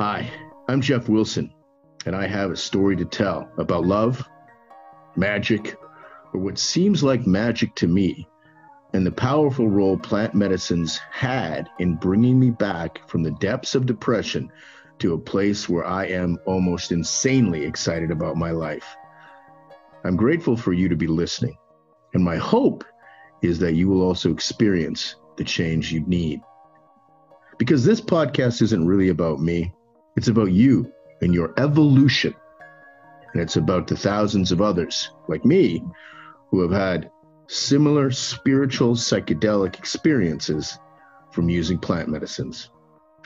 Hi, I'm Geoff Wilson, and I have a story to tell about love, magic, or what seems like magic to me, and the powerful role plant medicines had in bringing me back from the depths of depression to a place where I am almost insanely excited about my life. I'm grateful for you to be listening, and my hope is that you will also experience the change you need. Because this podcast isn't really about me, it's about you and your evolution. And it's about the thousands of others like me who have had similar spiritual psychedelic experiences from using plant medicines.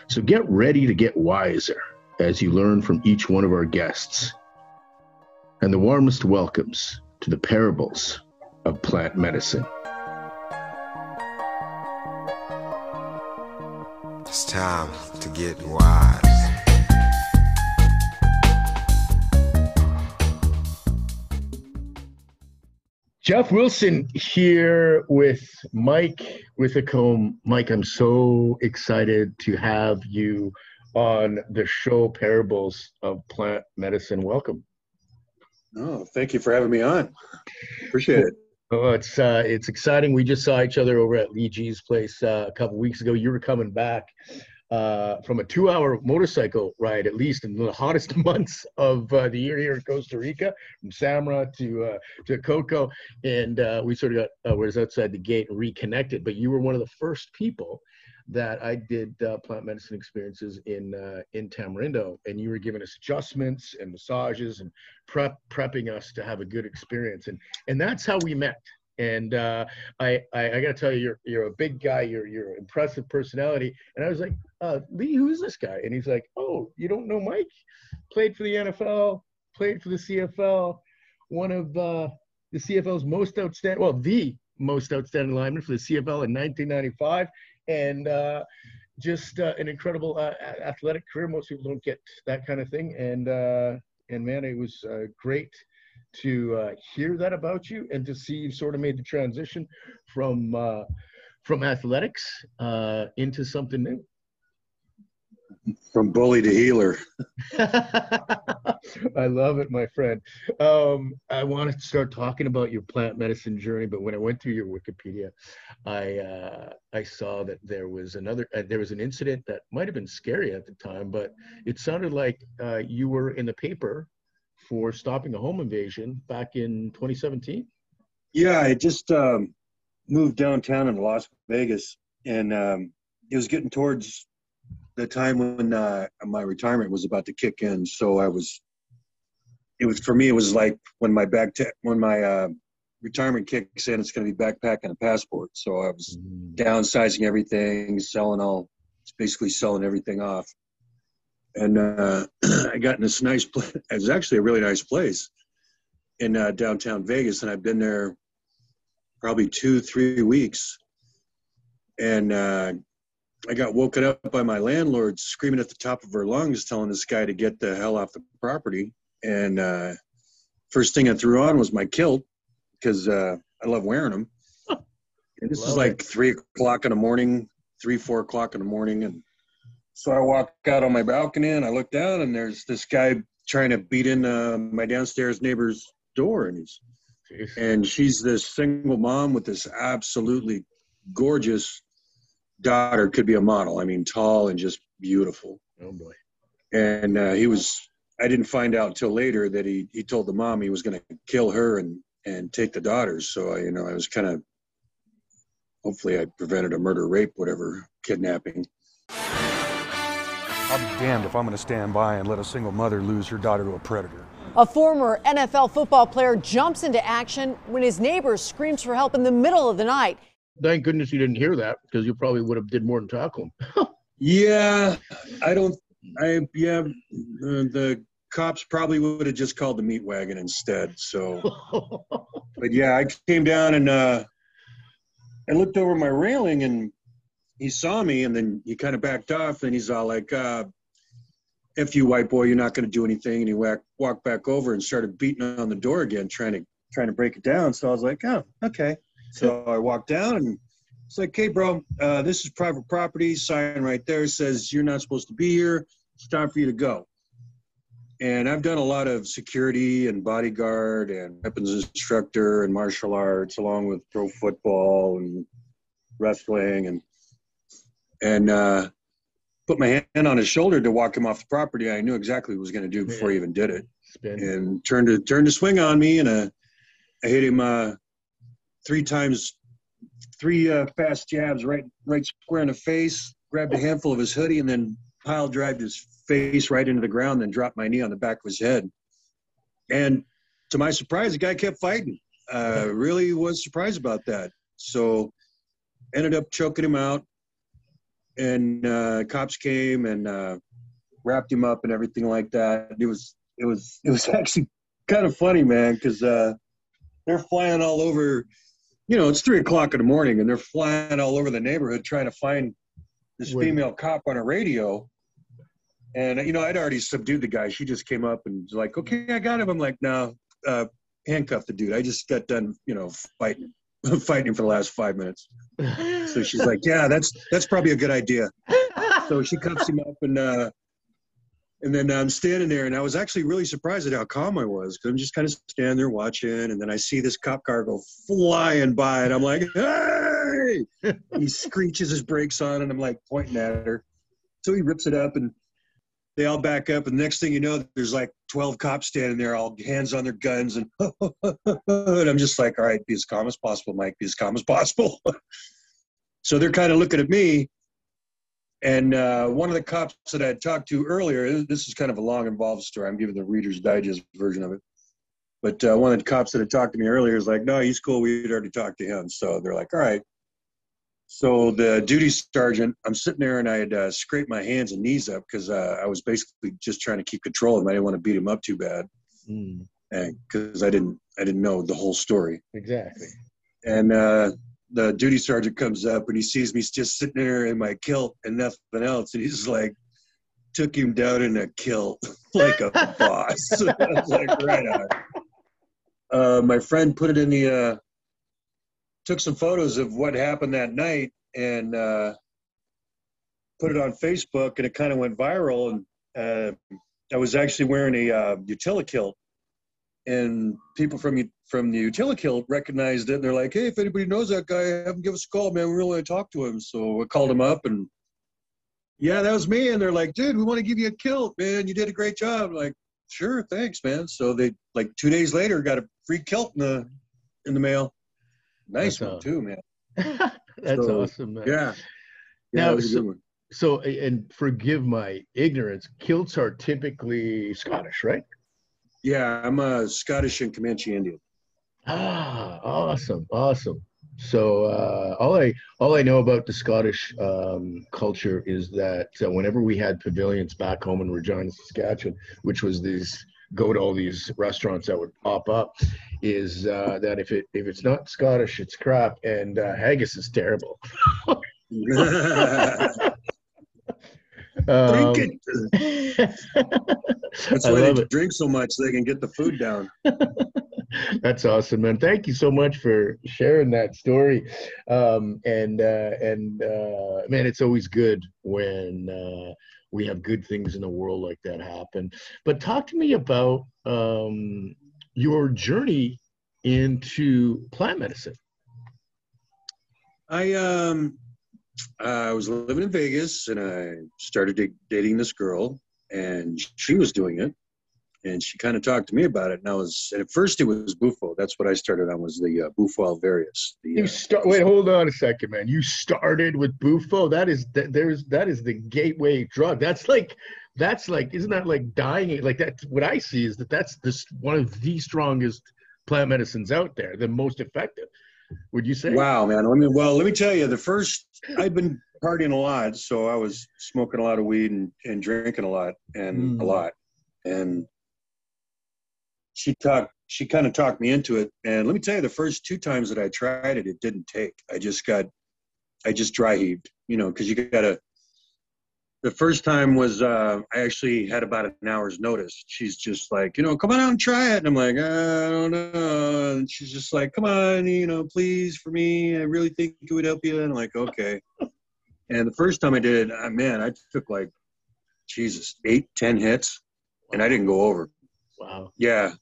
So get ready to get wiser as you learn from each one of our guests. And the warmest welcomes to the parables of plant medicine. It's time to get wise. Geoff Wilson here with Mike Withycombe. Mike, I'm so excited to have you on the show Parables of Plant Medicine. Welcome. Oh, thank you for having me on. Appreciate it. Oh, it's uh, it's exciting. We just saw each other over at Lee G's place uh, a couple weeks ago. You were coming back uh, from a two-hour motorcycle ride, at least in the hottest months of uh, the year here in Costa Rica, from Samara to uh, to Coco, and uh, we sort of got uh, was outside the gate and reconnected. But you were one of the first people that I did plant medicine experiences in in Tamarindo, and you were giving us adjustments and massages and prep prepping us to have a good experience, and and that's how we met. And uh, I, I, I got to tell you, you're you're a big guy. You're you're impressive personality. And I was like, uh, Lee, who's this guy? And he's like, Oh, you don't know Mike? Played for the NFL, played for the CFL, one of uh, the CFL's most outstanding, well, the most outstanding lineman for the CFL in 1995, and uh, just uh, an incredible uh, athletic career. Most people don't get that kind of thing, and uh, and man, it was great to uh, hear that about you and to see you sort of made the transition from uh, from athletics uh, into something new. From bully to healer. I love it, my friend. Um, I want to start talking about your plant medicine journey, but when I went through your Wikipedia, I uh, I saw that there was another uh, there was an incident that might have been scary at the time, but it sounded like uh, you were in the paper for stopping a home invasion back in 2017. Yeah, I just um, moved downtown in Las Vegas, and um, it was getting towards the time when uh, my retirement was about to kick in. So I was, it was for me. It was like when my back te- when my uh, retirement kicks in, it's going to be backpack and a passport. So I was mm. downsizing everything, selling all, basically selling everything off and uh, I got in this nice place. It was actually a really nice place in uh, downtown Vegas, and I've been there probably two, three weeks. And uh, I got woken up by my landlord screaming at the top of her lungs, telling this guy to get the hell off the property. And uh, first thing I threw on was my kilt because uh, I love wearing them. And this love is like it. three o'clock in the morning, three, four o'clock in the morning, and so I walk out on my balcony and I look down and there's this guy trying to beat in uh, my downstairs neighbor's door and he's and she's this single mom with this absolutely gorgeous daughter could be a model i mean tall and just beautiful. Oh boy. And uh, he was i didn't find out till later that he he told the mom he was going to kill her and and take the daughters so I, you know i was kind of hopefully i prevented a murder rape whatever kidnapping I'll be damned if I'm going to stand by and let a single mother lose her daughter to a predator. A former NFL football player jumps into action when his neighbor screams for help in the middle of the night. Thank goodness you didn't hear that because you probably would have did more than tackle him. yeah, I don't. I yeah, uh, the cops probably would have just called the meat wagon instead. So, but yeah, I came down and uh, I looked over my railing and he saw me and then he kind of backed off and he's all like, uh, if you white boy, you're not going to do anything. And he walked, walked back over and started beating on the door again, trying to, trying to break it down. So I was like, oh, okay. So I walked down and it's like, hey bro, uh, this is private property sign right there says you're not supposed to be here. it's time for you to go. And I've done a lot of security and bodyguard and weapons instructor and martial arts, along with pro football and wrestling, and and uh, put my hand on his shoulder to walk him off the property. I knew exactly what he was going to do before he even did it, Spin. and turned to turned to swing on me, and uh, I hit him uh, three times, three uh, fast jabs right right square in the face. Grabbed a handful of his hoodie, and then pile drived his face right into the ground, then dropped my knee on the back of his head. And to my surprise, the guy kept fighting. Uh, really was surprised about that. So ended up choking him out, and uh, cops came and uh, wrapped him up and everything like that. It was it was it was actually kind of funny, man, because uh, they're flying all over. You know, it's three o'clock in the morning, and they're flying all over the neighborhood trying to find this Wait. female cop on a radio. And you know, I'd already subdued the guy. She just came up and was like, "Okay, I got him." I'm like, "No, uh, handcuff the dude. I just got done, you know, fighting, fighting for the last five minutes." So she's like, "Yeah, that's that's probably a good idea." So she cuffs him up, and uh, and then I'm standing there, and I was actually really surprised at how calm I was because I'm just kind of standing there watching, and then I see this cop car go flying by, and I'm like, "Hey!" he screeches his brakes on, and I'm like pointing at her. So he rips it up, and they all back up, and next thing you know, there's like 12 cops standing there, all hands on their guns, and and I'm just like, all right, be as calm as possible, Mike, be as calm as possible. so they're kind of looking at me, and uh, one of the cops that I talked to earlier, this is kind of a long, involved story. I'm giving the Reader's Digest version of it. But uh, one of the cops that had talked to me earlier is like, no, he's cool. We'd already talked to him. So they're like, all right. So the duty sergeant, I'm sitting there and I had uh, scraped my hands and knees up because uh, I was basically just trying to keep control of him. I didn't want to beat him up too bad Mm, because I didn't I didn't know the whole story. exactly. And uh, the duty sergeant comes up and he sees me just sitting there in my kilt and nothing else, and he's like, took him down in a kilt like a boss. I was like, right on. Uh, my friend put it in the, uh, took some photos of what happened that night and uh, put it on Facebook, and it kind of went viral. And uh, I was actually wearing a uh, utility kilt, and people from from the utility kilt recognized it, and they're like, "Hey, if anybody knows that guy, have him give us a call, man. We really want to talk to him." So I called him up, and yeah, that was me. And they're like, "Dude, we want to give you a kilt, man. You did a great job." I'm like, sure, thanks, man. So they like two days later got a free kilt in the in the mail. Nice That's one a- too, man. That's So, awesome. Man. Yeah. Now, yeah, a so- So, and forgive my ignorance, kilts are typically Scottish, right? Yeah, I'm a Scottish and Comanche Indian. Ah, awesome, awesome. So uh, all I all I know about the Scottish um, culture is that uh, whenever we had pavilions back home in Regina, Saskatchewan, which was these go to all these restaurants that would pop up, is uh, that if it if it's not Scottish, it's crap, and uh, haggis is terrible. Um, Drink it. That's I why they it. drink so much so they can get the food down. That's awesome, man. Thank you so much for sharing that story. Um, and uh, and uh, man, it's always good when uh, we have good things in the world like that happen. But talk to me about um, your journey into plant medicine. I um I was living in Vegas and I started dating this girl and she was doing it and she kind of talked to me about it and I was and at first it was Bufo that's what I started on was the uh, Bufo alvarius the, You uh, start. Wait, hold on a second, man. You started with Bufo. That is that. There's that is the gateway drug. That's like. That's like. Isn't that like dying? Like that. What I see is that that's this one of the strongest plant medicines out there. The most effective. Would you say? Wow, man. Let me well, let me tell you, the first I've been partying a lot, so I was smoking a lot of weed and, and drinking a lot and Mm. a lot. And she talked she kind of talked me into it. And let me tell you, the first two times that I tried it, it didn't take. I just got I just dry heaved, you know, because you gotta the first time was uh, I actually had about an hour's notice. She's just like, you know, come on out and try it. And I'm like, I don't know. And she's just like, come on, you know, please for me. I really think it would help you. And I'm like, okay. And the first time I did it, uh, man, I took like Jesus, eight, ten hits, and I didn't go over. Wow. Yeah,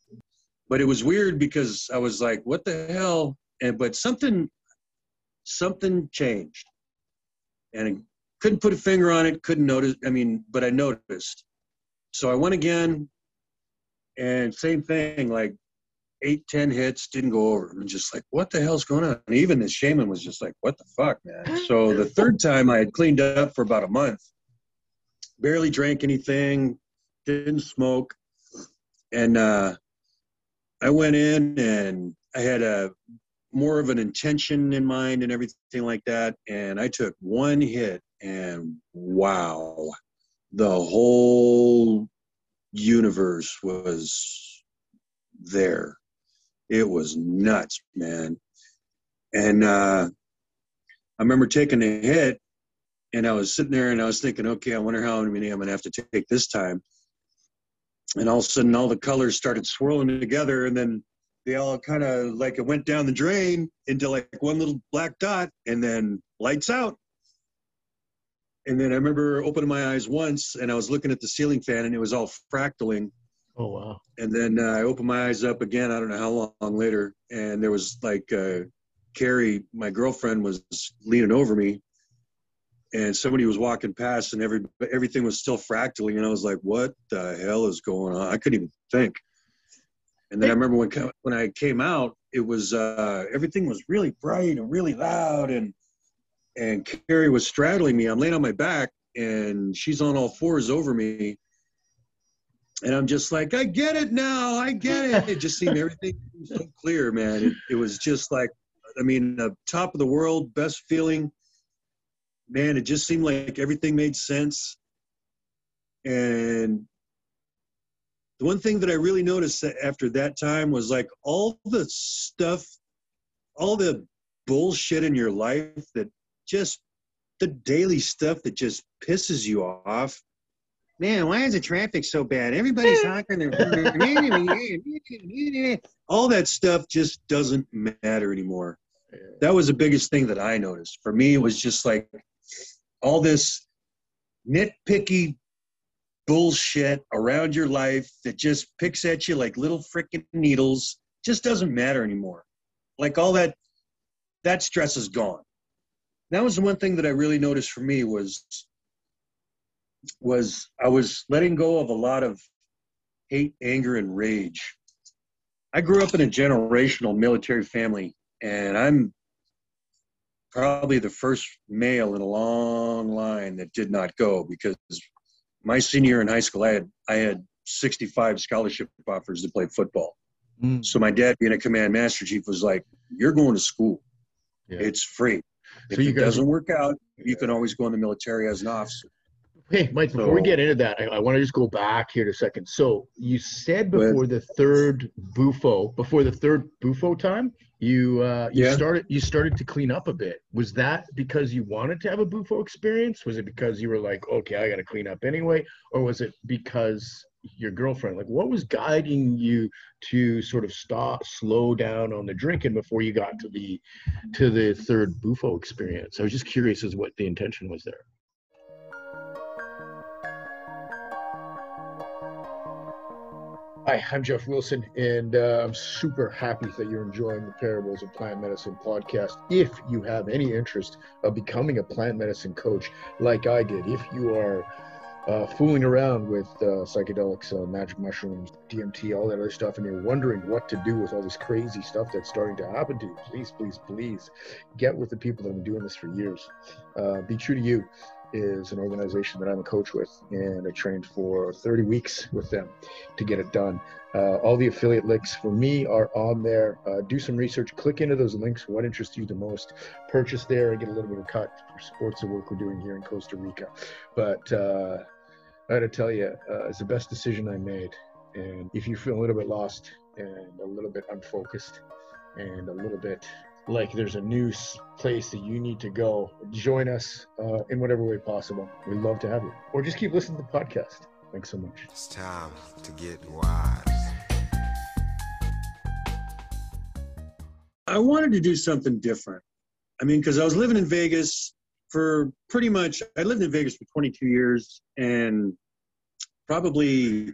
but it was weird because I was like, "What the hell?" And but something, something changed, and I couldn't put a finger on it. Couldn't notice. I mean, but I noticed. So I went again, and same thing. Like eight, ten hits, didn't go over. I'm just like, what the hell's going on? And even the shaman was just like, what the fuck, man? So the third time I had cleaned up for about a month, barely drank anything, didn't smoke, and uh, I went in and I had a more of an intention in mind and everything like that. And I took one hit, and wow, the whole universe was there it was nuts, man. And uh, I remember taking a hit, and I was sitting there and I was thinking, okay, I wonder how many I'm gonna have to take this time. And all of a sudden, all the colors started swirling together, and then they all kind of like it went down the drain into like one little black dot, and then lights out. And then I remember opening my eyes once, and I was looking at the ceiling fan, and it was all fractaling Oh wow. And then uh, I opened my eyes up again. I don't know how long later, and there was like uh, Carrie, my girlfriend, was leaning over me, and somebody was walking past, and every everything was still fractaling, and I was like, "What the hell is going on?" I couldn't even think. And then I remember when when I came out, it was uh, everything was really bright and really loud, and and Carrie was straddling me. I'm laying on my back, and she's on all fours over me and I'm just like, I get it now. I get it. It just seemed everything so clear, man. It, it was just like, I mean, the top of the world, best feeling. Man, it just seemed like everything made sense. And the one thing that I really noticed after that time was like all the stuff, all the bullshit in your life that just the daily stuff that just pisses you off man, why is the traffic so bad? Everybody's honking their all that stuff just doesn't matter anymore. That was the biggest thing that I noticed. For me, it was just like all this nitpicky bullshit around your life that just picks at you like little freaking needles just doesn't matter anymore. Like all that that stress is gone. That was the one thing that I really noticed for me was was I was letting go of a lot of hate, anger, and rage. I grew up in a generational military family, and I'm probably the first male in a long line that did not go because my senior year in high school, I had I had 65 scholarship offers to play football. Mm. So my dad, being a command master chief, was like, "You're going to school. Yeah. It's free. If so it doesn't work out, you can always go in the military as an officer." Hey, Mike, before we get into that, I, I want to just go back here to a second. So you said before the third Bufo, before the third Bufo time, you uh, you yeah. started you started to clean up a bit. Was that because you wanted to have a Bufo experience? Was it because you were like, okay, I got to clean up anyway, or was it because your girlfriend? Like, what was guiding you to sort of stop, slow down on the drinking before you got to the to the third Bufo experience? I was just curious as what the intention was there. Hi, I'm Geoff Wilson, and uh, I'm super happy that you're enjoying the Parables of Plant Medicine podcast. If you have any interest of becoming a plant medicine coach like I did, if you are uh, fooling around with uh, psychedelics, uh, magic mushrooms, DMT, all that other stuff, and you're wondering what to do with all this crazy stuff that's starting to happen to you, please, please, please get with the people that have been doing this for years. Uh, be true to you is an organization that I'm a coach with, and I trained for 30 weeks with them to get it done. Uh, all the affiliate links for me are on there. Uh, do some research, click into those links. What interests you the most? Purchase there and get a little bit of cut for sports of work we're doing here in Costa Rica. But uh, I got to tell you, uh, it's the best decision I made. And if you feel a little bit lost and a little bit unfocused and a little bit like there's a new place that you need to go, join us uh, in whatever way possible. We'd love to have you. Or just keep listening to the podcast. Thanks so much. It's time to get wise. I wanted to do something different. I mean, because I was living in Vegas for pretty much, I lived in Vegas for 22 years and probably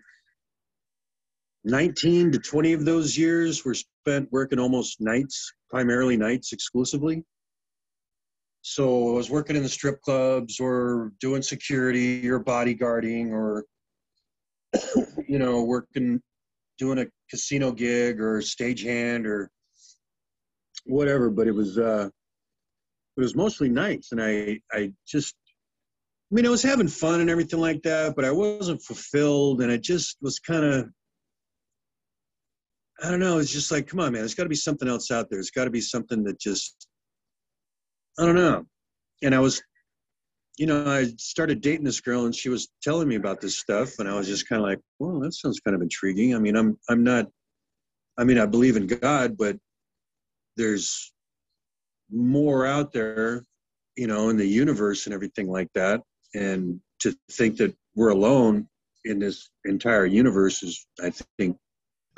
19 to 20 of those years were spent working almost nights, primarily nights exclusively. So I was working in the strip clubs or doing security or bodyguarding or, you know, working, doing a casino gig or stagehand or whatever. But it was, uh, it was mostly nights. And I, I just, I mean, I was having fun and everything like that, but I wasn't fulfilled. And I just was kind of, I don't know. It's just like, come on, man. There's got to be something else out there. There's got to be something that just, I don't know. And I was, you know, I started dating this girl, and she was telling me about this stuff, and I was just kind of like, well, that sounds kind of intriguing. I mean, I'm, I'm not, I mean, I believe in God, but there's more out there, you know, in the universe and everything like that. And to think that we're alone in this entire universe is, I think,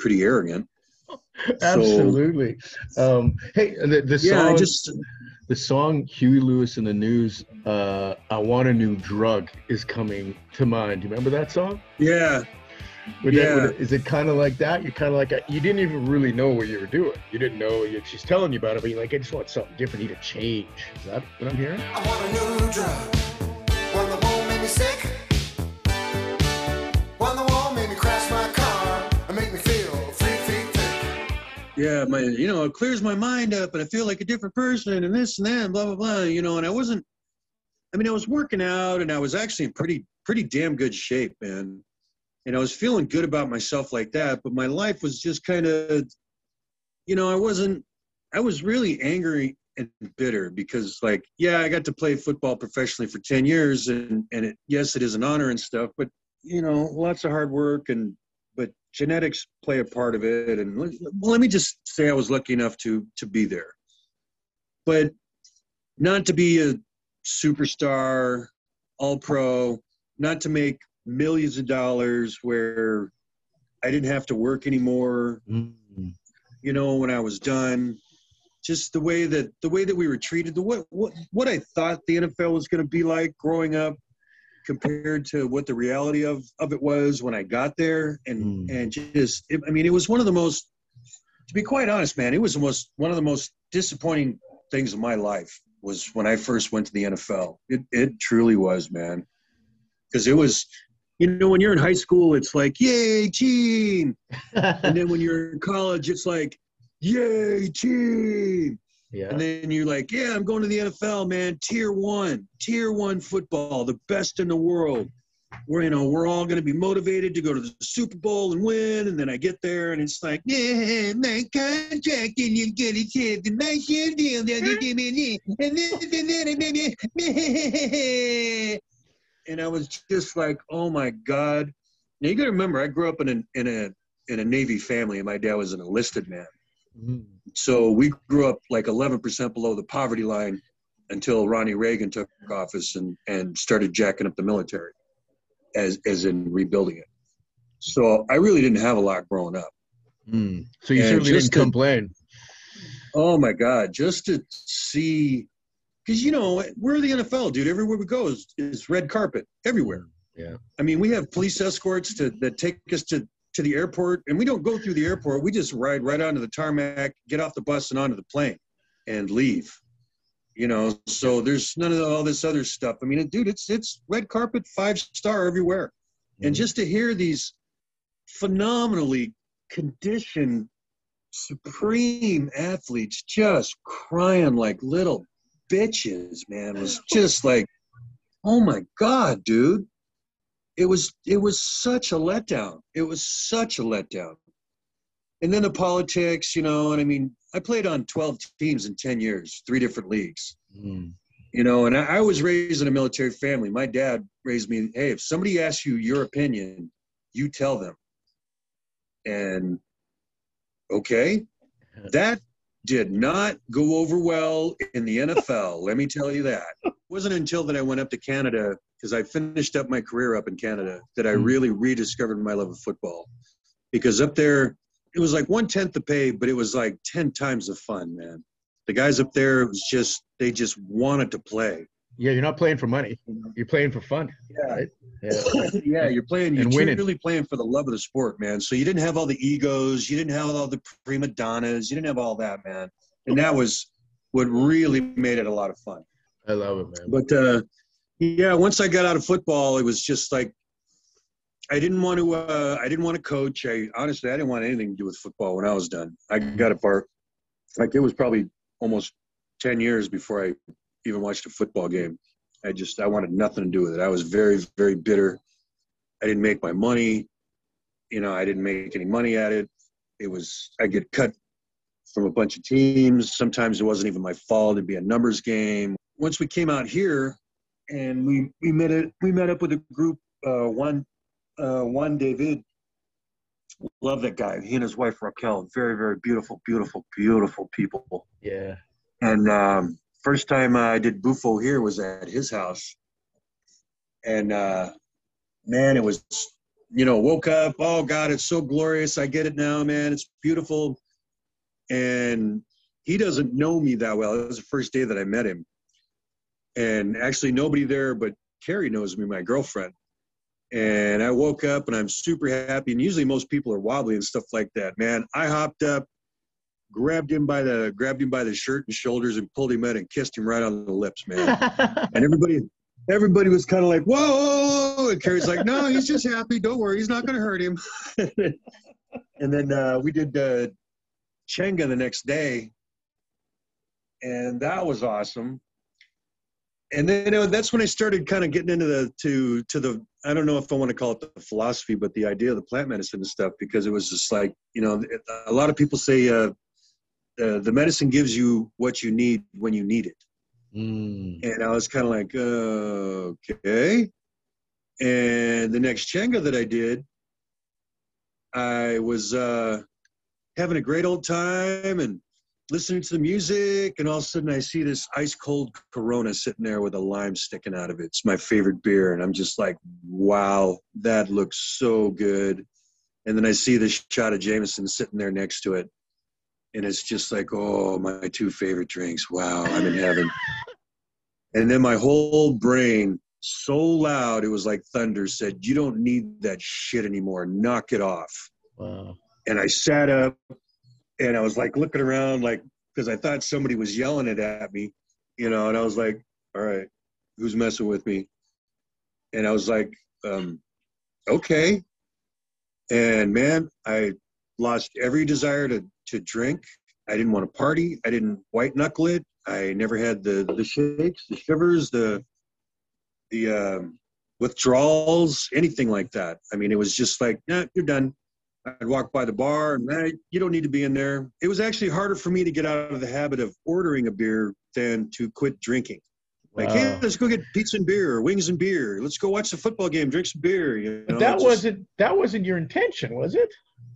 pretty arrogant. Absolutely. um, hey, the, the Yeah, I song, just the song Huey Lewis and the News, uh, "I Want a New Drug" is coming to mind. Do you remember that song? yeah, Would that- Yeah. would it- is it kind of like that? You're kind of like you didn't even really know what you were doing. You didn't know. You, she's telling you about it, but you're like, I just want something different. You need a change. Is that what I'm hearing? I want a new drug. Yeah, my you know, it clears my mind up and I feel like a different person and this and that and blah blah blah. You know, and I wasn't I mean, I was working out and I was actually in pretty pretty damn good shape, man. And I was feeling good about myself like that, but my life was just kind of you know, I wasn't I was really angry and bitter because like, yeah, I got to play football professionally for 10 years and and it yes, it is an honor and stuff, but you know, lots of hard work and genetics play a part of it and let, well, let me just say i was lucky enough to to be there but not to be a superstar all pro not to make millions of dollars where i didn't have to work anymore Mm. you know when i was done just the way that the way that we were treated the what what, what i thought the nfl was going to be like growing up compared to what the reality of of it was when i got there. And Mm. and just it, i mean it was one of the most to be quite honest man it was the most one of the most disappointing things of my life was when i first went to the nfl it, it truly was man. Because it was you know when you're in high school it's like yay team and then when you're in college it's like yay team yeah. and then you're like, yeah, I'm going to the NFL, man. Tier one, tier one football, the best in the world. We're, you know, we're all going to be motivated to go to the Super Bowl and win. And then I get there and it's like, yeah, my contract and you get chance to my share deal. And I was just like, oh my God. Now you got to remember, I grew up in a, in a, in a Navy family and my dad was an enlisted man So we grew up like 11% below the poverty line until Ronnie Reagan took office and, and started jacking up the military as, as in rebuilding it. So I really didn't have a lot growing up. Mm. So you And certainly didn't to- complain. Oh my God, just to see, because you know, we're the NFL, dude. Everywhere we go is, is red carpet everywhere. Yeah. I mean, we have police escorts to, that take us to, to the airport, and we don't go through the airport. We just ride right onto the tarmac, get off the bus, and onto the plane, and leave. You know, so there's none of all this other stuff. I mean, dude, it's it's red carpet, five star everywhere, and Mhm. just to hear these phenomenally conditioned, supreme athletes just crying like little bitches, man, was just like, oh my god, dude it was it was such a letdown. It was such a letdown. And then the politics, you know, and I mean, I played on 12 teams in 10 years, three different leagues, Mm. you know, and I, I was raised in a military family. My dad raised me, hey, if somebody asks you your opinion, you tell them. And okay, that did not go over well in the NFL. let me tell you that. It wasn't until that I went up to Canada because I finished up my career up in Canada that I Mm. really rediscovered my love of football. Because up there, it was like one tenth the pay, but it was like ten times the fun, man. The guys up there it was just they just wanted to play. Yeah, you're not playing for money. You're playing for fun. Yeah. Right? Yeah. yeah, you're playing. You're really playing for the love of the sport, man. So you didn't have all the egos. You didn't have all the prima donnas. You didn't have all that, man. And that was what really made it a lot of fun. I love it, man. But uh, yeah, once I got out of football, it was just like I didn't want to. Uh, I didn't want to coach. I honestly, I didn't want anything to do with football when I was done. I got apart. Like it was probably almost ten years before I even watched a football game. I just I wanted nothing to do with it. I was very very bitter. I didn't make my money. You know, I didn't make any money at it. It was I get cut from a bunch of teams. Sometimes it wasn't even my fault. It'd be a numbers game. Once we came out here, and we we met it we met up with a group. Uh, one uh, one David. Love that guy. He and his wife Raquel. Very very beautiful, beautiful, beautiful people. Yeah. And um, first time I did Bufo here was at his house. And uh, man, it was, you know, woke up. Oh God, it's so glorious. I get it now, man. It's beautiful. And he doesn't know me that well. It was the first day that I met him. And actually, nobody there but Carrie knows me, my girlfriend. And I woke up and I'm super happy. And usually, most people are wobbly and stuff like that. Man, I hopped up, grabbed him by the grabbed him by the shirt and shoulders and pulled him out and kissed him right on the lips, man. and everybody everybody was kind of like, whoa. And Carrie's like, no, he's just happy. Don't worry, he's not going to hurt him. and then uh, we did uh, Changa the next day, and that was awesome. And then uh, that's when I started kind of getting into the to to the I don't know if I want to call it the philosophy, but the idea of the plant medicine and stuff because it was just like you know a lot of people say uh, uh, the medicine gives you what you need when you need it. Mm. And I was kind of like, uh, okay. And the next Changa that I did, I was uh, having a great old time and listening to the music. And all of a sudden, I see this ice cold Corona sitting there with a lime sticking out of it. It's my favorite beer. And I'm just like, wow, that looks so good. And then I see this shot of Jameson sitting there next to it. And it's just like, oh, my two favorite drinks. Wow, I'm in heaven. And then my whole brain, so loud, it was like thunder, said, You don't need that shit anymore. Knock it off. Wow. And I sat up and I was like looking around, like, because I thought somebody was yelling it at me, you know, and I was like, All right, who's messing with me? And I was like, um, Okay. And man, I lost every desire to, to drink. I didn't want to party. I didn't white knuckle it. I never had the the shakes, the shivers, the the um, withdrawals, anything like that. I mean, it was just like, nah, you're done. I'd walk by the bar and you don't need to be in there. It was actually harder for me to get out of the habit of ordering a beer than to quit drinking. Like, Wow. hey, let's go get pizza and beer, or wings and beer. Let's go watch the football game, drink some beer. You know, But that just- wasn't that wasn't your intention, was it?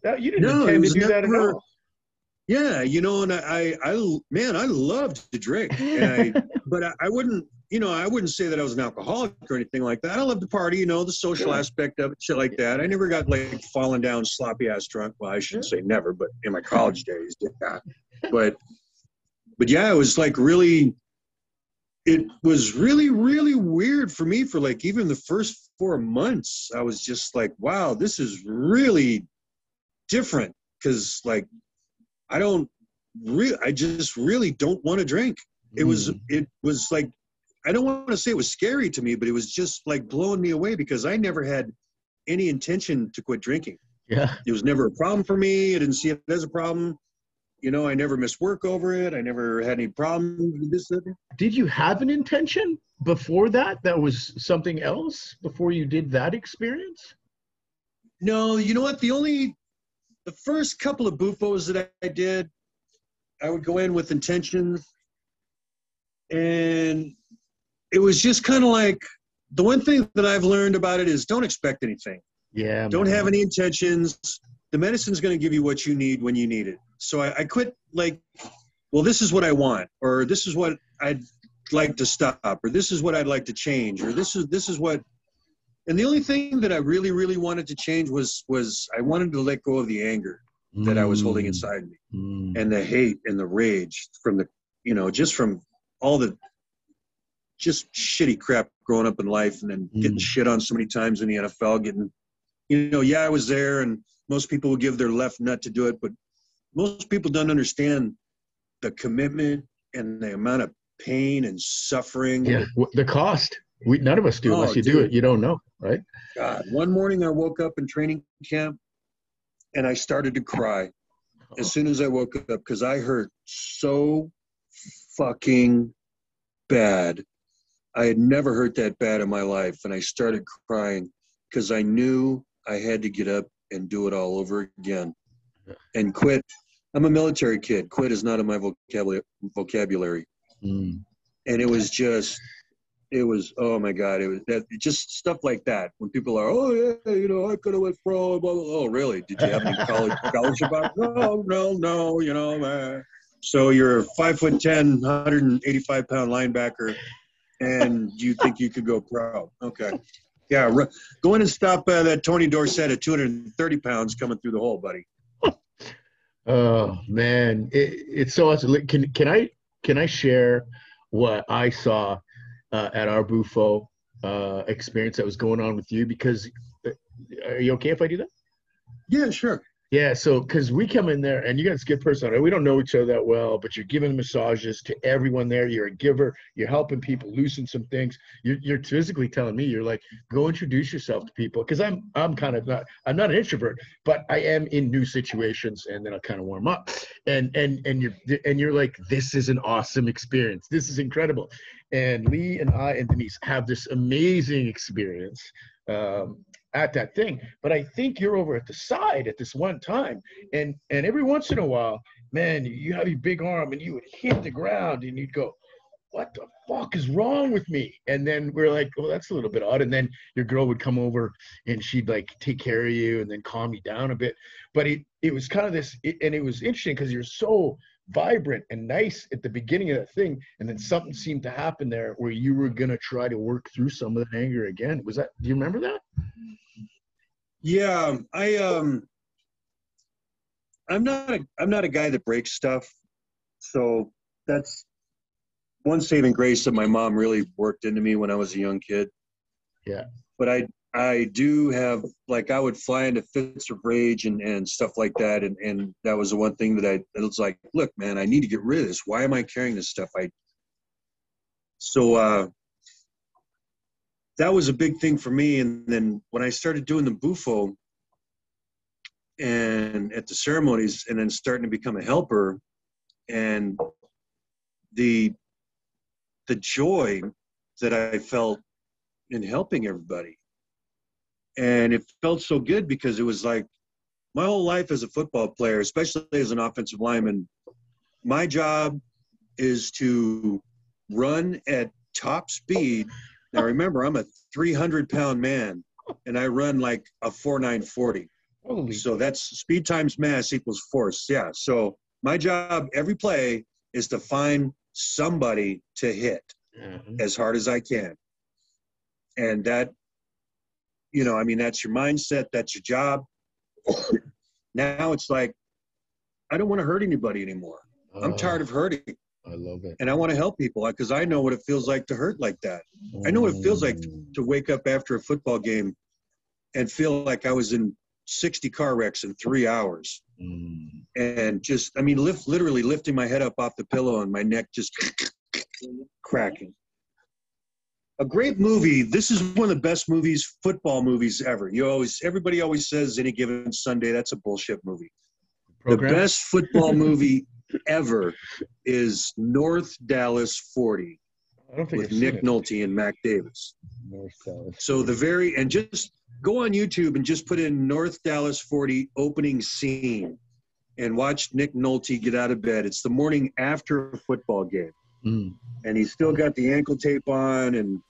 That you didn't No, intend to do that at all. Yeah, you know, and I, I, I man, I loved to drink, and I, but I, I wouldn't, you know, I wouldn't say that I was an alcoholic or anything like that. I love to party, you know, the social Sure. aspect of it, shit like that. I never got like falling down sloppy ass drunk. Well, I shouldn't say never, but in my college days, yeah. But, but yeah, it was like really, it was really, really weird for me for like even the first four months. I was just like, wow, this is really different because like I don't really, I just really don't want to drink. It was, Mm. it was like, I don't want to say it was scary to me, but it was just like blowing me away because I never had any intention to quit drinking. Yeah. It was never a problem for me. I didn't see it as a problem. You know, I never missed work over it. I never had any problems with this. that. Did you have an intention before that? That was something else before you did that experience? No, you know what? The only, the first couple of bufos that I did, I would go in with intentions, and it was just kind of like the one thing that I've learned about it is don't expect anything. Yeah. Don't man. have any intentions. The medicine's going to give you what you need when you need it. So I, I quit like, well, this is what I want, or this is what I'd like to stop, or this is what I'd like to change, or this is this is what. And the only thing that I really, really wanted to change was was I wanted to let go of the anger that I was holding Mm. inside me, Mm. and the hate and the rage from the, you know, just from all the just shitty crap growing up in life and then getting Mm. shit on so many times in the NFL, getting, you know, yeah, I was there and most people would give their left nut to do it, but most people don't understand the commitment and the amount of pain and suffering. Yeah, the cost. We none of us do unless Oh, you do it. You don't know, right? God, one morning I woke up in training camp and I started to cry as soon as I woke up because I hurt so fucking bad. I had never hurt that bad in my life. And I started crying because I knew I had to get up and do it all over again and quit. I'm a military kid. Quit is not in my vocabulary. vocabulary. Mm. And it was just, it was, oh my God, it was that just stuff like that. When people are, oh yeah, you know, I could have went pro. Blah, blah, blah. Oh really? Did you have any college scholarship? No, no, no. You know, uh, so you're a five foot 10, 185 pound linebacker, and you think you could go pro? Okay. Yeah, ru- go in and stop uh, that Tony Dorsett at 230 pounds coming through the hole, buddy. Oh man, it, it's so awesome. Can can I can I share what I saw uh, at our Bufo uh, experience that was going on with you? Because uh, are you okay if I do that? Yeah, sure. Yeah, so because we come in there and you got a good person. We don't know each other that well, but you're giving massages to everyone there. You're a giver. You're helping people loosen some things. You're, you're physically telling me you're like, go introduce yourself to people. Because I'm I'm kind of not I'm not an introvert, but I am in new situations, and then I'll kind of warm up. And and and you're and you're like, this is an awesome experience. This is incredible. And Lee and I and Denise have this amazing experience. Um, at that thing. But I think you're over at the side at this one time, and and every once in a while, man, you have your big arm and you would hit the ground and you'd go, "What the fuck is wrong with me?" And then we're like, "Well, that's a little bit odd." And then your girl would come over and she'd like take care of you and then calm you down a bit. But it it was kind of this, it, and it was interesting because you're so vibrant and nice at the beginning of that thing and then something seemed to happen there where you were going to try to work through some of that anger again was that do you remember that Yeah, I um I'm not a I'm not a guy that breaks stuff. So that's one saving grace that my mom really worked into me when I was a young kid. Yeah. But I I do have like I would fly into fits of rage and, and stuff like that and, and that was the one thing that I it was like, look, man, I need to get rid of this. Why am I carrying this stuff? I so uh that was a big thing for me. And then when I started doing the bufo and at the ceremonies and then starting to become a helper and the the joy that I felt in helping everybody. And it felt so good because it was like my whole life as a football player, especially as an offensive lineman, my job is to run at top speed now remember, I'm a 300 pound man, and I run like a 4940. Holy So that's speed times mass equals force. Yeah. So my job every play is to find somebody to hit Mhm. as hard as I can, and that, you know, I mean, that's your mindset. That's your job. now it's like, I don't want to hurt anybody anymore. I'm tired of hurting, Oh, I love it. and I want to help people because I know what it feels like to hurt like that. I know what it feels like to wake up after a football game and feel like I was in 60 car wrecks in three hours. Mm. And just, I mean, lift, literally lifting my head up off the pillow and my neck just cracking. A great movie. This is one of the best movies, football movies ever. You always, everybody always says any given Sunday, that's a bullshit movie. Program? The best football movie ever is North Dallas 40 I don't think with Nick. Nolte and Mac Davis. North Dallas. So the very and just go on YouTube and just put in North Dallas 40 opening scene and watch Nick Nolte get out of bed. It's the morning after a football game. Mm. And he's still got the ankle tape on and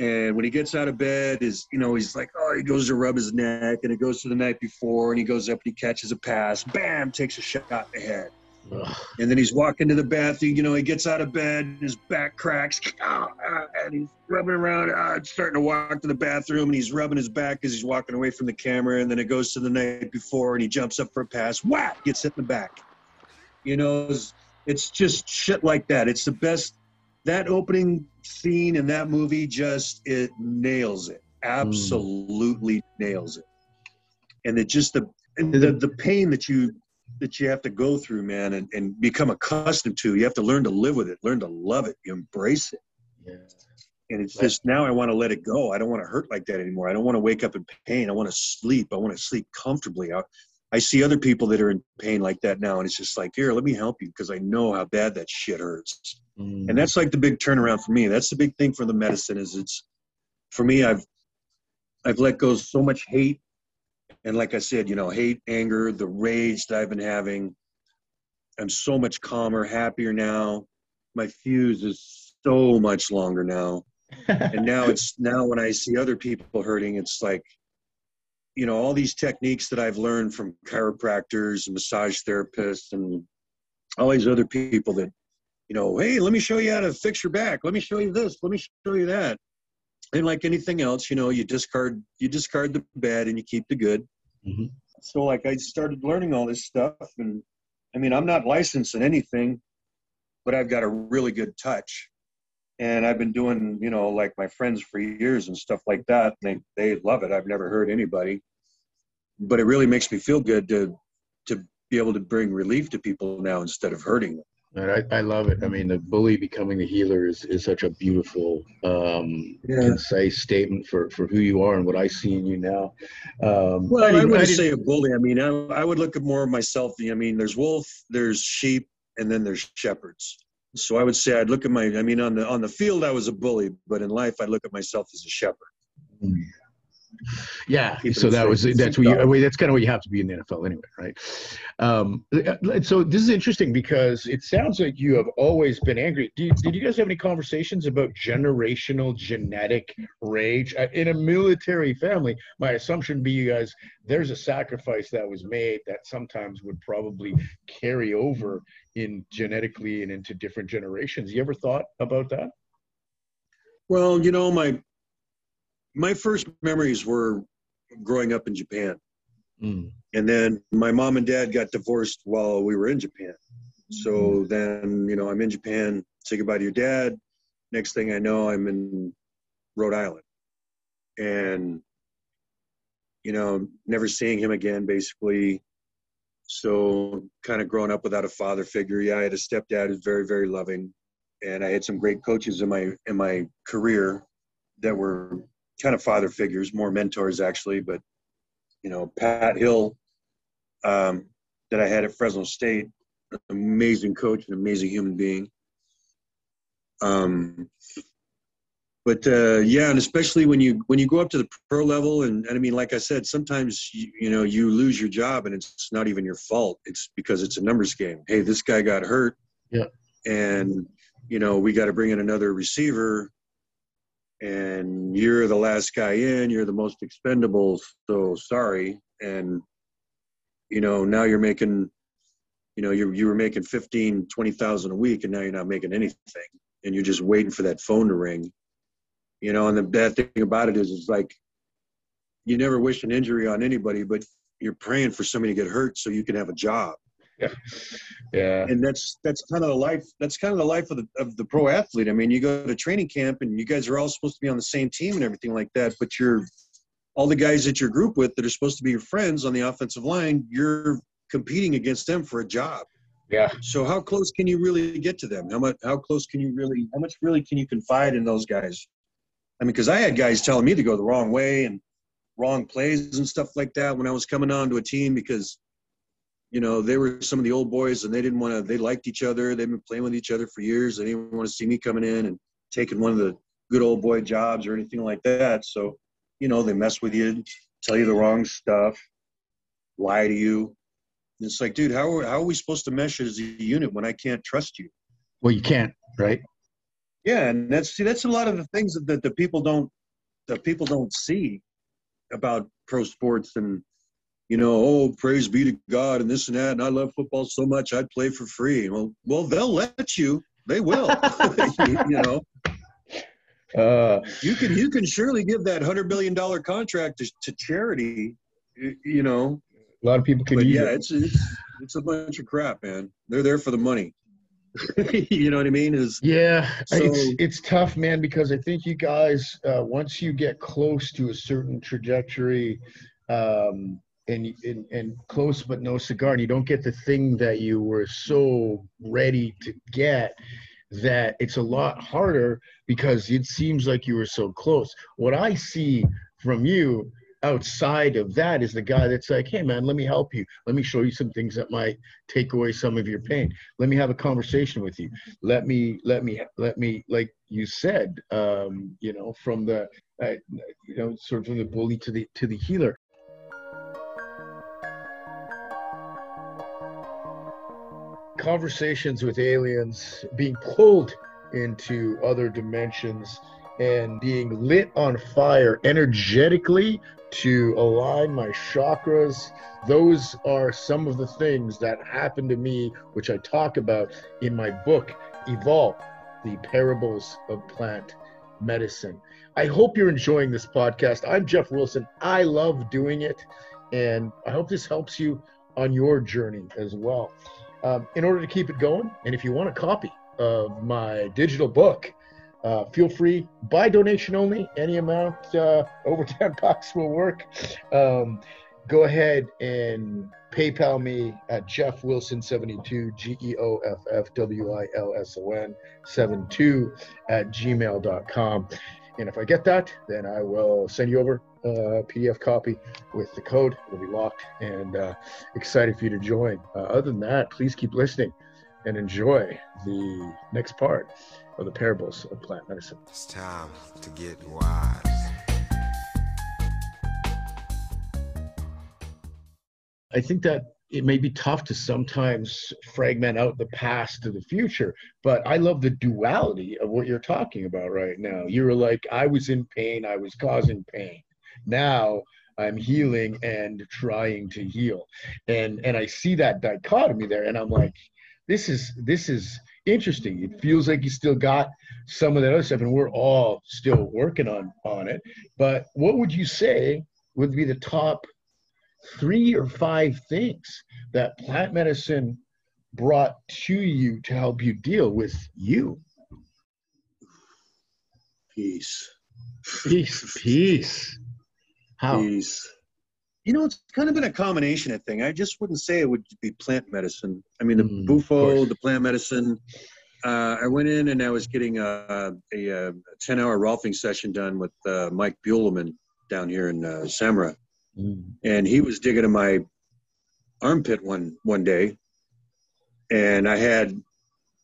and when he gets out of bed is you know he's like oh he goes to rub his neck and it goes to the night before and he goes up and he catches a pass bam takes a shot in the head Ugh. and then he's walking to the bathroom. You know, he gets out of bed, his back cracks, ah, ah, and he's rubbing around, ah, starting to walk to the bathroom, and he's rubbing his back as he's walking away from the camera. And then it goes to the night before, and he jumps up for a pass, whack, gets hit in the back. You know, it's, just shit like that. It's the best that opening scene in that movie just it nails it. Absolutely nails it. And it just the the, the pain that you that you have to go through, man, and, and become accustomed to. You have to learn to live with it, learn to love it, embrace it. Yeah. And it's just now I want to let it go. I don't want to hurt like that anymore. I don't want to wake up in pain. I want to sleep. I want to sleep comfortably. I, I see other people that are in pain like that now, and it's just like, here, let me help you because I know how bad that shit hurts. Mm. And that's like the big turnaround for me. That's the big thing for the medicine is it's for me. I've I've let go so much hate, and like I said, you know, hate, anger, the rage that I've been having. I'm so much calmer, happier now. My fuse is so much longer now and now it's now when I see other people hurting, it's like, you know, all these techniques that I've learned from chiropractors and massage therapists and all these other people that, you know, hey, let me show you how to fix your back. Let me show you this. Let me show you that. And like anything else, you know, you discard you discard the bad and you keep the good. Mhm. So like I started learning all this stuff, and I mean, I'm not licensed in anything, but I've got a really good touch and I've been doing, you know, like my friends for years and stuff like that. And they they love it. I've never heard anybody, but it really makes me feel good to to be able to bring relief to people now instead of hurting them. And I, I love it. I mean, the bully becoming the healer is, is such a beautiful, um, Yeah. concise statement for, for who you are and what I see in you now. Um, Well, I, didn't- wouldn't say a bully. I mean, I, I would look at more of myself. I mean, there's wolf, there's sheep, and then there's shepherds. So I would say I'd look at my. I mean, on the on the field, I was a bully, but in life, I look at myself as a shepherd. Mm. Yeah, so that was that's Keep what you, going. well, that's kind of what you have to be in the NFL anyway, right? Um, so this is interesting because it sounds like you have always been angry. Did, did you guys have any conversations about generational genetic rage Uh, in a military family? My assumption would be you guys there's a sacrifice that was made that sometimes would probably carry over in genetically and into different generations. You ever thought about that? Well, you know, my my first memories were growing up in Japan. Mm. and then my mom and dad got divorced while we were in Japan. So then, you know, I'm in Japan, say goodbye to your dad. Next thing I know, I'm in Rhode Island. And, you know, never seeing him again, basically. So kind of growing up without a father figure. Yeah, I had a stepdad who's very, very loving. And I had some great coaches in my in my career that were kind of father figures, more mentors actually, but you know, Pat Hill, um, that I had at Fresno State, amazing coach, an amazing human being. Um, but uh, yeah, and especially when you when you go up to the pro level, and, and I mean, like I said, sometimes you, you know you lose your job, and it's not even your fault. It's because it's a numbers game. Hey, this guy got hurt, Yeah. and you know we got to bring in another receiver, and you're the last guy in. You're the most expendable. So sorry, and you know now you're making, you know you you were making fifteen, twenty thousand a week, and now you're not making anything, and you're just waiting for that phone to ring you know and the bad thing about it is it's like you never wish an injury on anybody but you're praying for somebody to get hurt so you can have a job Yeah. yeah. and that's that's kind of the life that's kind of the life of the of the pro athlete i mean you go to training camp and you guys are all supposed to be on the same team and everything like that but you're all the guys that you're group with that are supposed to be your friends on the offensive line you're competing against them for a job Yeah. so how close can you really get to them how much how close can you really how much really can you confide in those guys I mean, because I had guys telling me to go the wrong way and wrong plays and stuff like that when I was coming on to a team because, you know, they were some of the old boys and they didn't want to, they liked each other. They've been playing with each other for years. They didn't want to see me coming in and taking one of the good old boy jobs or anything like that. So, you know, they mess with you, tell you the wrong stuff, lie to you. And it's like, dude, how are, how are we supposed to mesh as a unit when I can't trust you? Well, you can't, right? Yeah, and that's see, that's a lot of the things that, that the people don't that people don't see about pro sports and you know, oh, praise be to God and this and that, and I love football so much I'd play for free. Well, well, they'll let you. They will. you, you know, Uh, you can you can surely give that hundred million dollar contract to, to charity. You know, a lot of people can but yeah, it. it's it's it's a bunch of crap, man. They're there for the money. you know what I mean? Is Yeah, So- it's it's tough, man, because I think you guys uh, once you get close to a certain trajectory, um, and, and and close but no cigar, and you don't get the thing that you were so ready to get, that it's a lot harder because it seems like you were so close. What I see from you outside of that is the guy that's like, hey man, let me help you. Let me show you some things that might take away some of your pain. Let me have a conversation with you let me let me let me like you said um you know from the uh, you know sort of from the bully to the to the healer conversations with aliens being pulled into other dimensions and being lit on fire energetically to align my chakras those are some of the things that happened to me which i talk about in my book evolve the parables of plant medicine. I hope you're enjoying this podcast. I'm Geoff Wilson. I love doing it and i hope this helps you on your journey as well um, in order to keep it going and if you want a copy of my digital book uh, feel free by donation only any amount uh, over 10 bucks will work um, go ahead and PayPal me at Geoff Wilson 72 G E O F F W I L S O N 72 at gmail.com. And if I get that, then I will send you over PDF copy with the code. It'll be locked and uh, excited for you to join. Uh, other than that, please keep listening and enjoy the next part of the parables of plant medicine. It's time to get wise. I think that it may be tough to sometimes fragment out the past to the future, but I love the duality of what you're talking about right now. You're like, I was in pain, I was causing pain. Now I'm healing and trying to heal. And and I see that dichotomy there, and I'm like, this is this is interesting. It feels like you still got some of that other stuff, and we're all still working on on it. But what would you say would be the top three or five things that plant medicine brought to you to help you deal with you. peace, Peace, peace. How? peace. You know, it's kind of been a combination of thing. I just wouldn't say it would be plant medicine. I mean, the Mm, bufo, the plant medicine. Uh, I went in and I was getting a, a, a 10 hour Rolfing session done with uh, Mike Buellman down here in uh, Samara. Mm, and he was digging in my armpit one one day and i had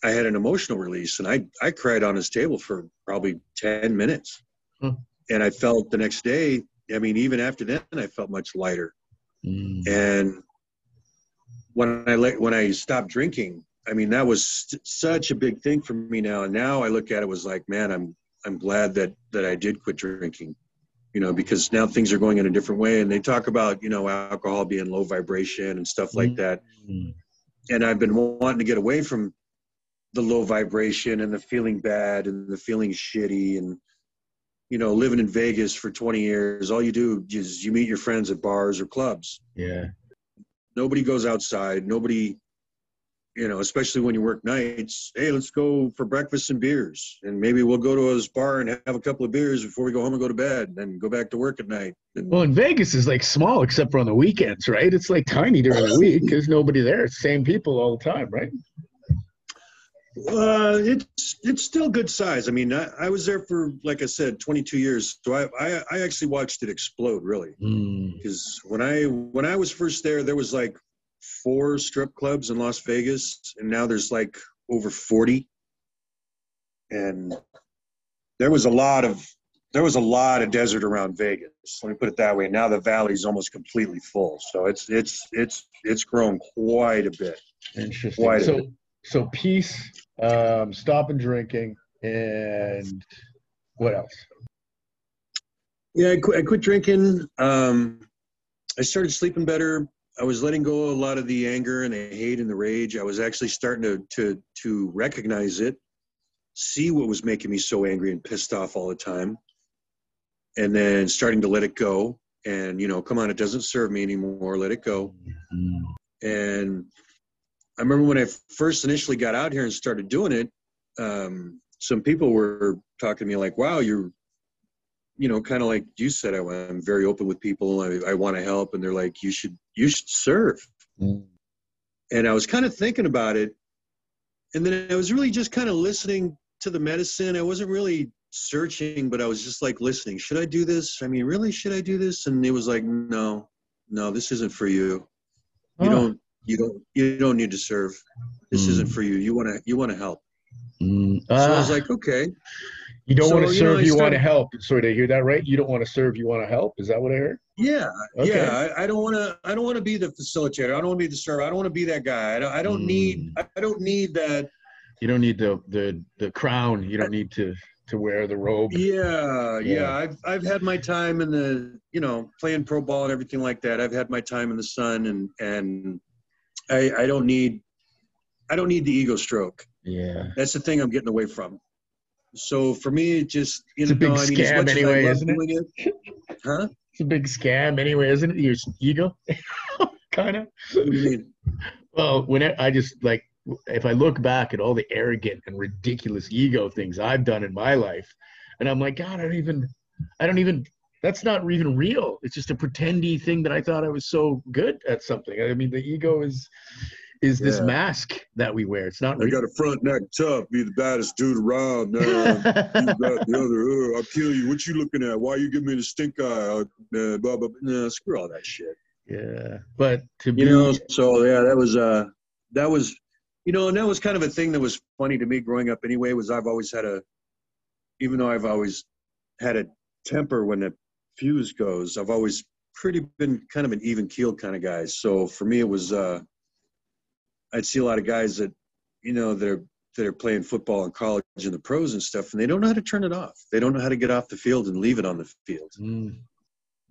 i had an emotional release and i i cried on his table for probably 10 minutes Hmm. and i felt the next day i mean even after then i felt much lighter. Mm, and when i let when i stopped drinking i mean that was st- such a big thing for me now. And now i look at it was like man i'm i'm glad that that i did quit drinking you know because now things are going in a different way. And they talk about you know alcohol being low vibration and stuff like that. Mm, and i've been wanting to get away from the low vibration and the feeling bad and the feeling shitty and you know living in vegas for 20 years all you do is you meet your friends at bars or clubs yeah. nobody goes outside nobody you know especially when you work nights hey let's go for breakfast and beers and maybe we'll go to a bar and have a couple of beers before we go home and go to bed and then go back to work at night and, Well, in Vegas is like small except for on the weekends, right? It's like tiny during the week. There's nobody there. It's same people all the time, right? Uh, it's it's still good size i mean I, I was there for like i said 22 years so I, I i actually watched it explode really Mm, because when I when I was first there, there was like four strip clubs in Las Vegas, and now there's like over forty. And there was a lot of there was a lot of desert around Vegas. Let me put it that way. Now the valley's almost completely full, so it's it's it's it's grown quite a bit. interesting. Why- So, so peace, um, stopping drinking, and what else? Yeah, I quit, I quit drinking. Um, I started sleeping better. I was letting go of a lot of the anger and the hate and the rage. I was actually starting to to to recognize it, see what was making me so angry and pissed off all the time, and then starting to let it go. And you know, come on, it doesn't serve me anymore. Let it go. Mm, And I remember when I first initially got out here and started doing it, um, some people were talking to me like, "Wow, you're, you know, kind of like you said. I, I'm very open with people. I, I want to help." And they're like, "You should, you should serve." Mm. And I was kind of thinking about it, and then I was really just kind of listening to the medicine. I wasn't really searching, but I was just like listening. Should I do this? I mean, really, should I do this? And it was like, no, no, this isn't for you. You Oh. don't, you don't, you don't need to serve. This Mm. isn't for you. You want to, you want to help. Mm. So I was Ah, like, okay. you don't so, want to you know, serve, I you want to help. Sorry, did I hear that right? You don't want to serve, you want to help. Is that what I heard? Yeah, Okay. yeah. I, I don't want to. I don't want to be the facilitator. I don't want to be the server. I don't want to be that guy. I don't, I don't need. Mm. I don't need that. You don't need the the the crown. You don't need to to wear the robe. Yeah, Yeah. yeah. I've I've had my time in the you know playing pro ball and everything like that. I've had my time in the sun and and I I don't need I don't need the ego stroke. Yeah. That's the thing I'm getting away from. So for me, it just you It's a know, big I mean, scam I anyway, isn't it? it, huh? It's a big scam anyway, isn't it? Your ego, kind of. What do you mean? Well, when I, I just like, if I look back at all the arrogant and ridiculous ego things I've done in my life, and I'm like, God, I don't even, I don't even. That's not even real. It's just a pretendy thing that I thought I was so good at something. I mean, the ego is is this Yeah. mask that we wear. It's not I real. got a front neck tough, be the baddest dude around. Man. you got the other, uh, I'll kill you. What you looking at? Why you give me the stink eye? Uh, blah, blah, blah. Nah, screw all that shit. yeah, but to be You know, so yeah, that was uh that was you know, and that was kind of a thing that was funny to me growing up anyway, was I've always had a even though I've always had a temper when the fuse goes, I've always pretty been kind of an even keeled kind of guy. So for me it was uh I'd see a lot of guys that, you know, that are that are playing football in college and the pros and stuff, and they don't know how to turn it off. They don't know how to get off the field and leave it on the field Mm,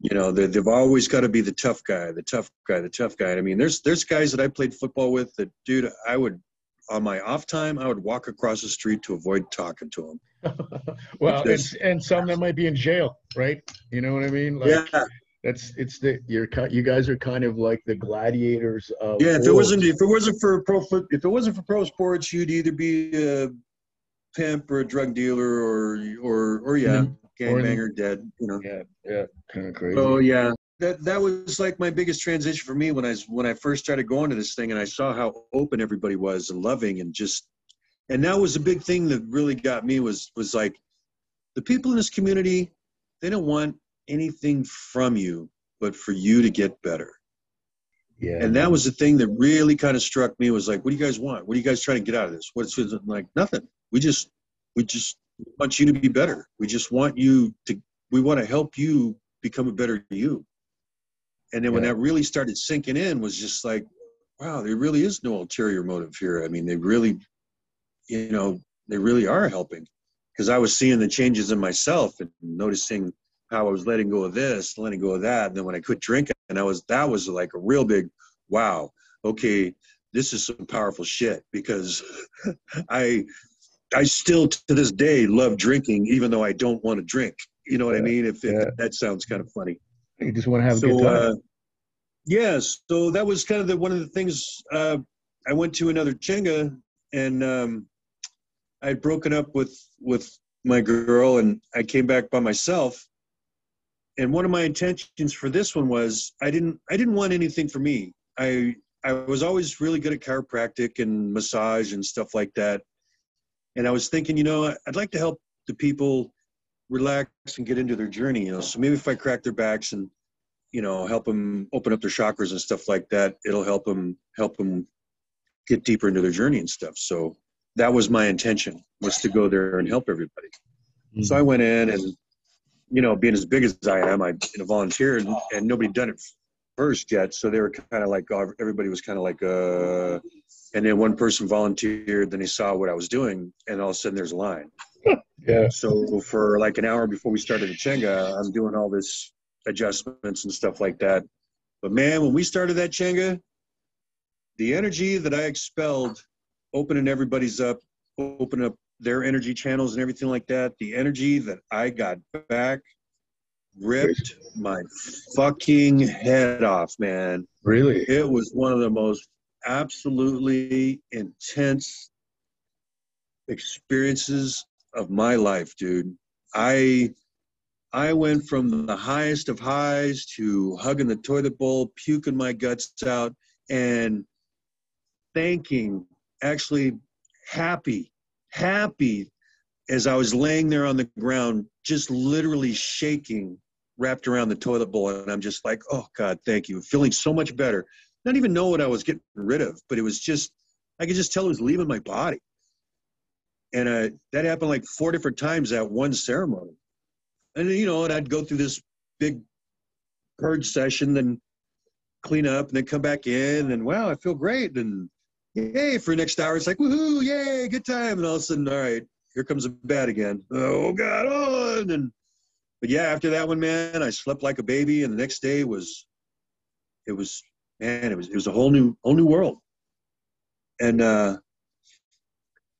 you know they, they've always got to be the tough guy the tough guy the tough guy i mean there's there's guys that i played football with that dude i would on my off time i would walk across the street to avoid talking to them well, and, Because- and some that might be in jail, right? You know what I mean? Like, yeah That's it's the you're you guys are kind of like the gladiators of yeah if it wasn't if it wasn't for pro if it wasn't for pro sports you'd either be a pimp or a drug dealer or or or yeah Mhm. Or gangbanger dead you know yeah yeah kind of crazy. So yeah, that that was like my biggest transition for me when I when I first started going to this thing, and I saw how open everybody was and loving, and just, and that was a big thing that really got me was was like, the people in this community, they don't want anything from you but for you to get better, yeah, and that was the thing that really kind of struck me was like, what do you guys want? What are you guys trying to get out of this? What's it like? Nothing. We just we just want you to be better. We just want you to. We want to help you become a better you. And then when Yeah. that really started sinking in, was just like, wow, there really is no ulterior motive here. I mean, they really, you know, they really are helping. Because I was seeing the changes in myself and noticing how I was letting go of this, letting go of that. And then when I quit drinking, and I was that was like a real big, wow, okay, this is some powerful shit. Because I I still to this day love drinking, even though I don't want to drink. You know what I mean? If, if yeah. that sounds kind of funny you just want to have a good time. uh, yeah so that was kind of the one of the things uh, i went to another Changa and um, i had broken up with with my girl and i came back by myself. And one of my intentions for this one was i didn't i didn't want anything for me. I i was always really good at chiropractic and massage and stuff like that. And i was thinking you know i'd like to help the people relax and get into their journey you know? So maybe if i crack their backs and you know help them open up their chakras and stuff like that it'll help them help them get deeper into their journey and stuff. So that was my intention was to go there and help everybody. So i went in and you know being as big as i am i you know, volunteered and, and nobody done it first yet. So they were kind of like oh, everybody was kind of like uh and then one person volunteered then he saw what i was doing and all of a sudden there's a line yeah, so for like an hour before we started the Changa, I'm doing all this adjustments and stuff like that. But man, when we started that Changa, the energy that I expelled, opening everybody's up, opening up their energy channels and everything like that, the energy that I got back ripped my fucking head off, man. really. It was one of the most absolutely intense experiences of my life, dude. I I went from the highest of highs to hugging the toilet bowl, puking my guts out, and thanking, actually happy, happy as I was laying there on the ground, just literally shaking, wrapped around the toilet bowl. And I'm just like, oh God, thank you. Feeling so much better. Not even know what I was getting rid of, but it was just, I could just tell it was leaving my body. And uh, that happened like four different times at one ceremony. And, you know, and I'd go through this big purge session, then clean up, and then come back in, and wow, I feel great. And yay, for the next hour, it's like, woohoo, yay, good time. And all of a sudden, all right, here comes the bed again. Oh, God, oh, and but yeah, after that one, man, I slept like a baby, and the next day was, it was, man, it was, it was a whole new, whole new world. And, uh,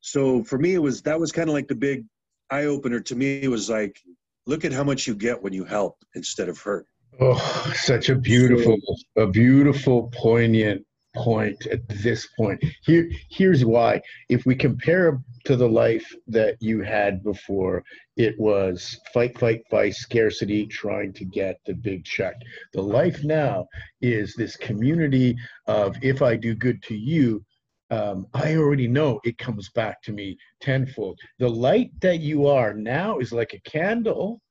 so for me, it was, that was kind of like the big eye opener to me. Was like, look at how much you get when you help instead of hurt. Oh, such a beautiful, a beautiful, poignant point at this point. Here, here's why. If we compare to the life that you had before, it was fight, fight, fight, scarcity, trying to get the big check. The life now is this community of if I do good to you, um, I already know it comes back to me tenfold. The light that you are now is like a candle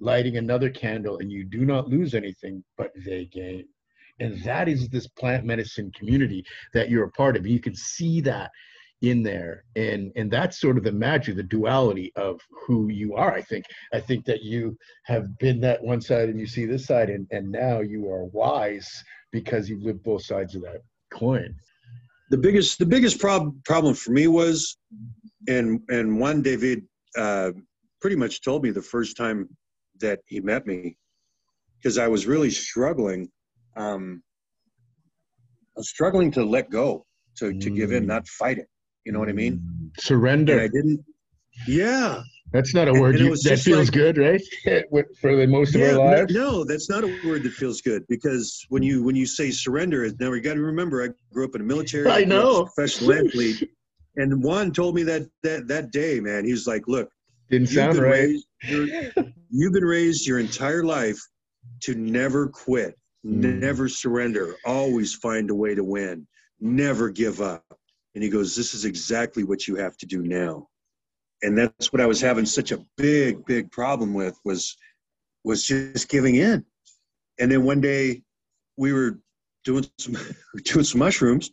lighting another candle, and you do not lose anything, but they gain. And that is this plant medicine community that you're a part of. You can see that in there and and that's sort of the magic the duality of who you are i think i think that you have been that one side and you see this side and and now you are wise because you've lived both sides of that coin the biggest the biggest prob- problem for me was and and Juan David uh, pretty much told me the first time that he met me because I was really struggling. Um, I was struggling to let go, to to give in, Mm. not fight it. You know what I mean? surrender And I didn't. Yeah. That's not a word and it you, that feels like- good right for the most of our lives no, that's not a word that feels good because when you when you say surrender, now you got to remember I grew up in the military. I grew up as a know. professional athlete, and Juan told me that that that day, man, he was like, "Look, didn't you've sound been right raised your- you've been raised your entire life to never quit Mm. never surrender always find a way to win never give up and he goes this is exactly what you have to do now and that's what i was having such a big big problem with was was just giving in. And then one day we were doing some doing some mushrooms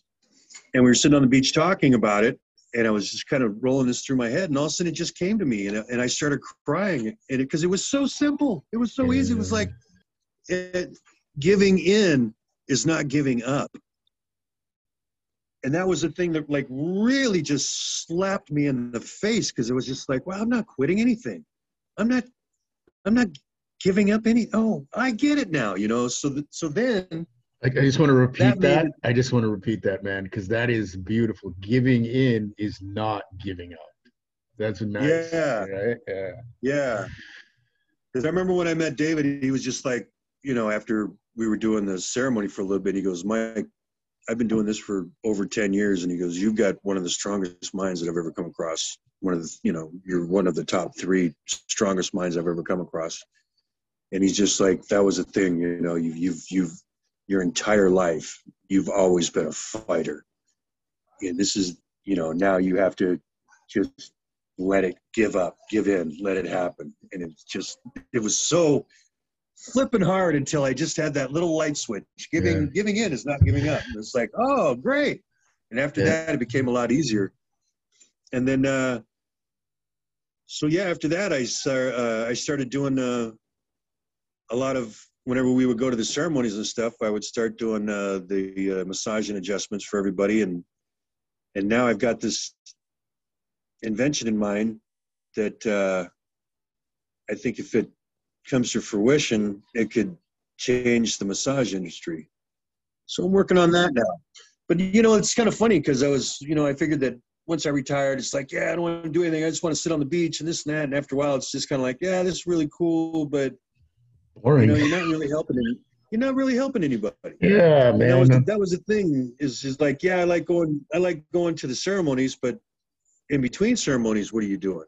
and we were sitting on the beach talking about it and I was just kind of rolling this through my head, and all of a sudden it just came to me, and, and I started crying, and because it, was so simple, it was so easy. It was like it, giving in is not giving up, and that was the thing that like really just slapped me in the face because it was just like, well, I'm not quitting anything, I'm not, I'm not giving up any. Oh, I get it now, you know. So th- so then I, I just want to repeat That that. I just want to repeat that, man, because that is beautiful. Giving in is not giving up. That's nice. Yeah. Right? Yeah. Yeah. Because I remember when I met David, he was just like, you know, after we were doing the ceremony for a little bit, he goes, Mike, I've been doing this for over 10 years. And he goes, You've got one of the strongest minds that I've ever come across. One of the, you know, you're one of the top three strongest minds I've ever come across. And he's just like, That was a thing, you know, you've, you've, you've, your entire life, you've always been a fighter. And this is, you know, now you have to just let it give up, give in, let it happen. And it's just, it was so flipping hard until I just had that little light switch. Giving, Yeah. giving in is not giving up. It's like, oh, great. And after Yeah. that, it became a lot easier. And then, uh, so yeah, after that, I, uh, I started doing uh, a lot of, whenever we would go to the ceremonies and stuff, I would start doing uh, the uh, massage and adjustments for everybody. And, and now I've got this invention in mind that uh, I think if it comes to fruition, it could change the massage industry. So I'm working on that now. But you know, it's kind of funny because I was, you know, I figured that once I retired, it's like, yeah, I don't want to do anything. I just want to sit on the beach and this and that. And after a while, it's just kind of like, yeah, this is really cool, but You know, you're not really helping. Any, you're not really helping anybody. Yeah, And that was the, man. that was the thing is is like yeah I like going I like going to the ceremonies but in between ceremonies what are you doing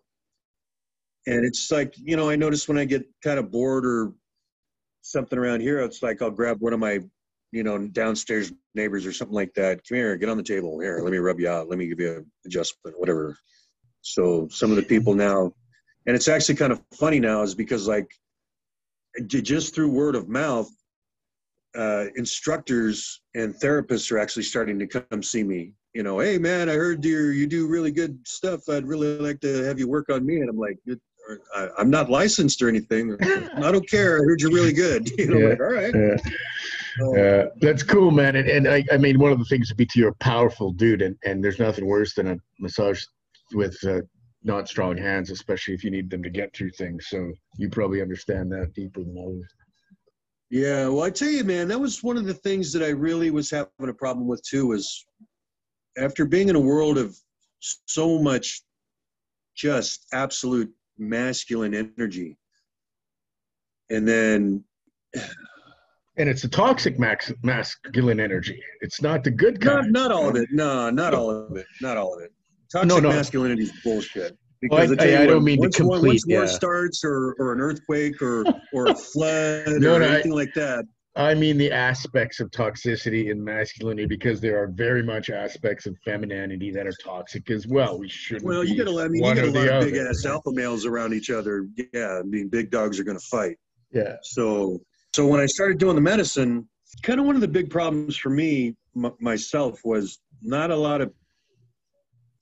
and it's like you know I notice when I get kind of bored or something around here it's like I'll grab one of my you know downstairs neighbors or something like that come here get on the table here let me rub you out let me give you an adjustment whatever so some of the people now and it's actually kind of funny now is because like just through word of mouth uh, instructors and therapists are actually starting to come see me. You know, hey man, I heard you you do really good stuff. I'd really like to have you work on me. And I'm like, "It- I, I'm not licensed or anything. I don't care. I heard you're really good. You know, Yeah. like, all right. Yeah. So, Yeah, that's cool, man. And, and I, I mean, one of the things would be to you're a powerful dude, and, and there's nothing worse than a massage with uh, not strong hands, especially if you need them to get through things. So you probably understand that deeper than others. Yeah, well, I tell you, man, that was one of the things that I really was having a problem with too. Was after being in a world of so much just absolute masculine energy, and then And it's a toxic max, masculine energy. It's not the good not kind. not all of it. No, not all of it. Not all of it. Toxic No, no. masculinity is bullshit. Well, I- I- I don't mean to once war- complete, Once war yeah. starts, or, or an earthquake, or or a flood, No, or anything like that, I mean the aspects of toxicity and masculinity because there are very much aspects of femininity that are toxic as well. We shouldn't. Well, you get a lot. I mean, you get a lot of other, big ass alpha males around each other. Yeah, I mean, big dogs are going to fight. Yeah. So, so when I started doing the medicine, kind of one of the big problems for me m- myself was not a lot of,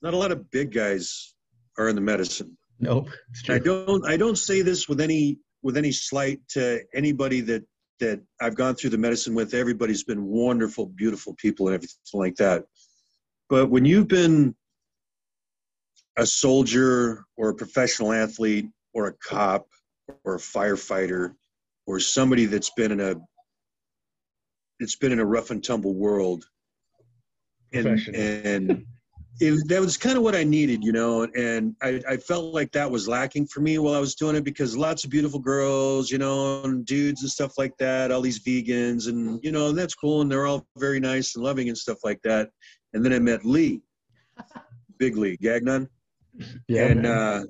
not a lot of big guys are in the medicine. Nope. I don't, I don't say this with any, with any slight to anybody that that I've gone through the medicine with. Everybody's been wonderful, beautiful people, and everything like that. But when you've been a soldier or a professional athlete or a cop or a firefighter or somebody that's been in a it's been in a rough and tumble world and and it, that was kind of what I needed, you know, and I, I felt like that was lacking for me while I was doing it because lots of beautiful girls, you know, and dudes and stuff like that, all these vegans, and you know, and that's cool, and they're all very nice and loving and stuff like that. And then I met Lee, Big Lee Gagnon, Yeah. and uh,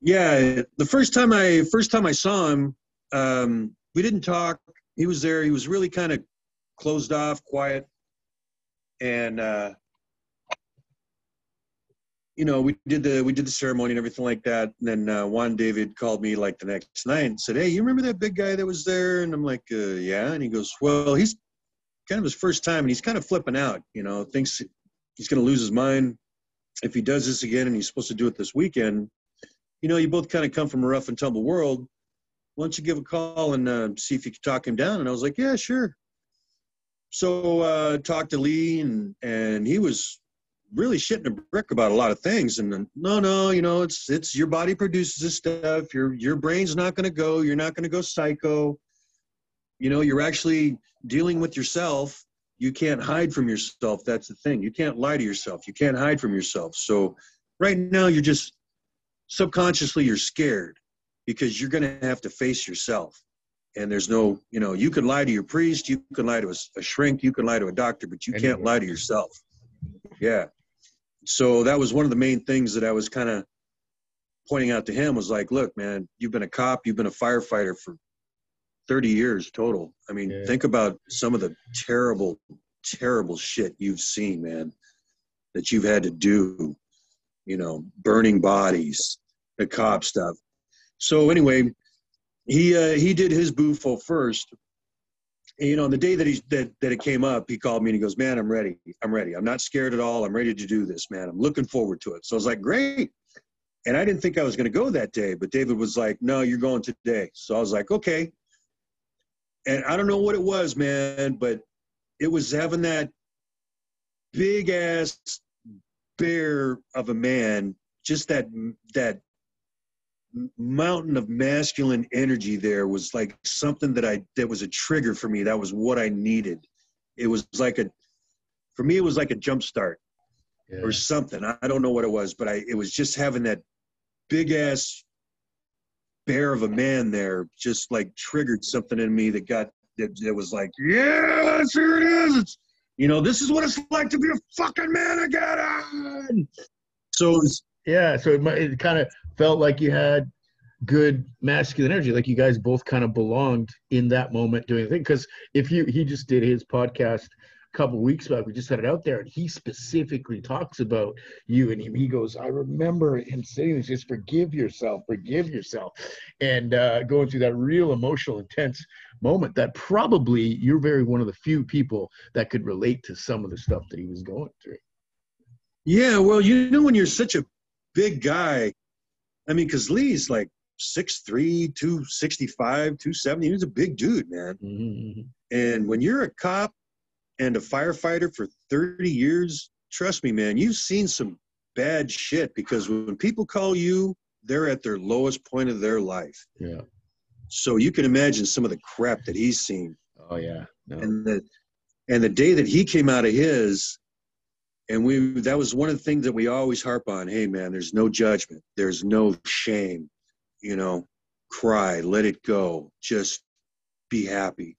yeah, the first time I first time I saw him, um, we didn't talk. He was there. He was really kind of closed off, quiet, and uh, you know, we did the we did the ceremony and everything like that. And then uh, Juan David called me like the next night and said, "Hey, you remember that big guy that was there?" And I'm like, uh, "Yeah." And he goes, "Well, he's kind of his first time, and he's kind of flipping out. You know, thinks he's going to lose his mind if he does this again, and he's supposed to do it this weekend. You know, you both kind of come from a rough and tumble world. Why don't you give a call and uh, see if you can talk him down?" And I was like, "Yeah, sure." So uh, talked to Lee, and and he was really shitting a brick about a lot of things. And then, no, no, you know, it's it's your body produces this stuff. Your your brain's not going to go. You're not going to go psycho. You know, you're actually dealing with yourself. You can't hide from yourself. That's the thing. You can't lie to yourself. You can't hide from yourself. So right now, you're just subconsciously you're scared because you're going to have to face yourself. And there's no, you know, you can lie to your priest, you can lie to a, a shrink, you can lie to a doctor, but you can't lie to yourself. Yeah. So that was one of the main things that I was kind of pointing out to him was like, look, man, you've been a cop, you've been a firefighter for 30 years total. I mean, Yeah. think about some of the terrible, terrible shit you've seen, man, that you've had to do, you know, burning bodies, the cop stuff. So anyway, he uh, he did his bufo first. You know, on the day that he that that it came up, he called me and he goes, "Man, I'm ready. I'm ready. I'm not scared at all. I'm ready to do this, man. I'm looking forward to it." So I was like, "Great." And I didn't think I was going to go that day, but David was like, "No, you're going today." So I was like, "Okay." And I don't know what it was, man, but it was having that big ass bear of a man, just that that mountain of masculine energy there was like something that I that was a trigger for me. That was what I needed. It was like a for me it was like a jump start Yeah. or something. I I don't know what it was, but I it was just having that big ass bear of a man there just like triggered something in me that got that, that was like, yes, here it is. It's you know, this is what it's like to be a fucking man again. So Yeah, so it, it kind of felt like you had good masculine energy, like you guys both kind of belonged in that moment doing the thing. Because if you, he just did his podcast a couple weeks back, we just had it out there, and he specifically talks about you, and he, he goes, I remember him saying this, just forgive yourself, forgive yourself, and uh, going through that real emotional, intense moment. That probably you're very one of the few people that could relate to some of the stuff that he was going through. yeah, well, you know, when you're such a big guy, I mean, because Lee's like 6'3, 265, 270. He was a big dude, man. Mhm. And when you're a cop and a firefighter for 30 years, trust me, man, you've seen some bad shit because when people call you, they're at their lowest point of their life. Yeah. So you can imagine some of the crap that he's seen. Oh yeah. No. And the and the day that he came out of his, and we that was one of the things that we always harp on. Hey man, there's no judgment. There's no shame. You know, cry, let it go. Just be happy.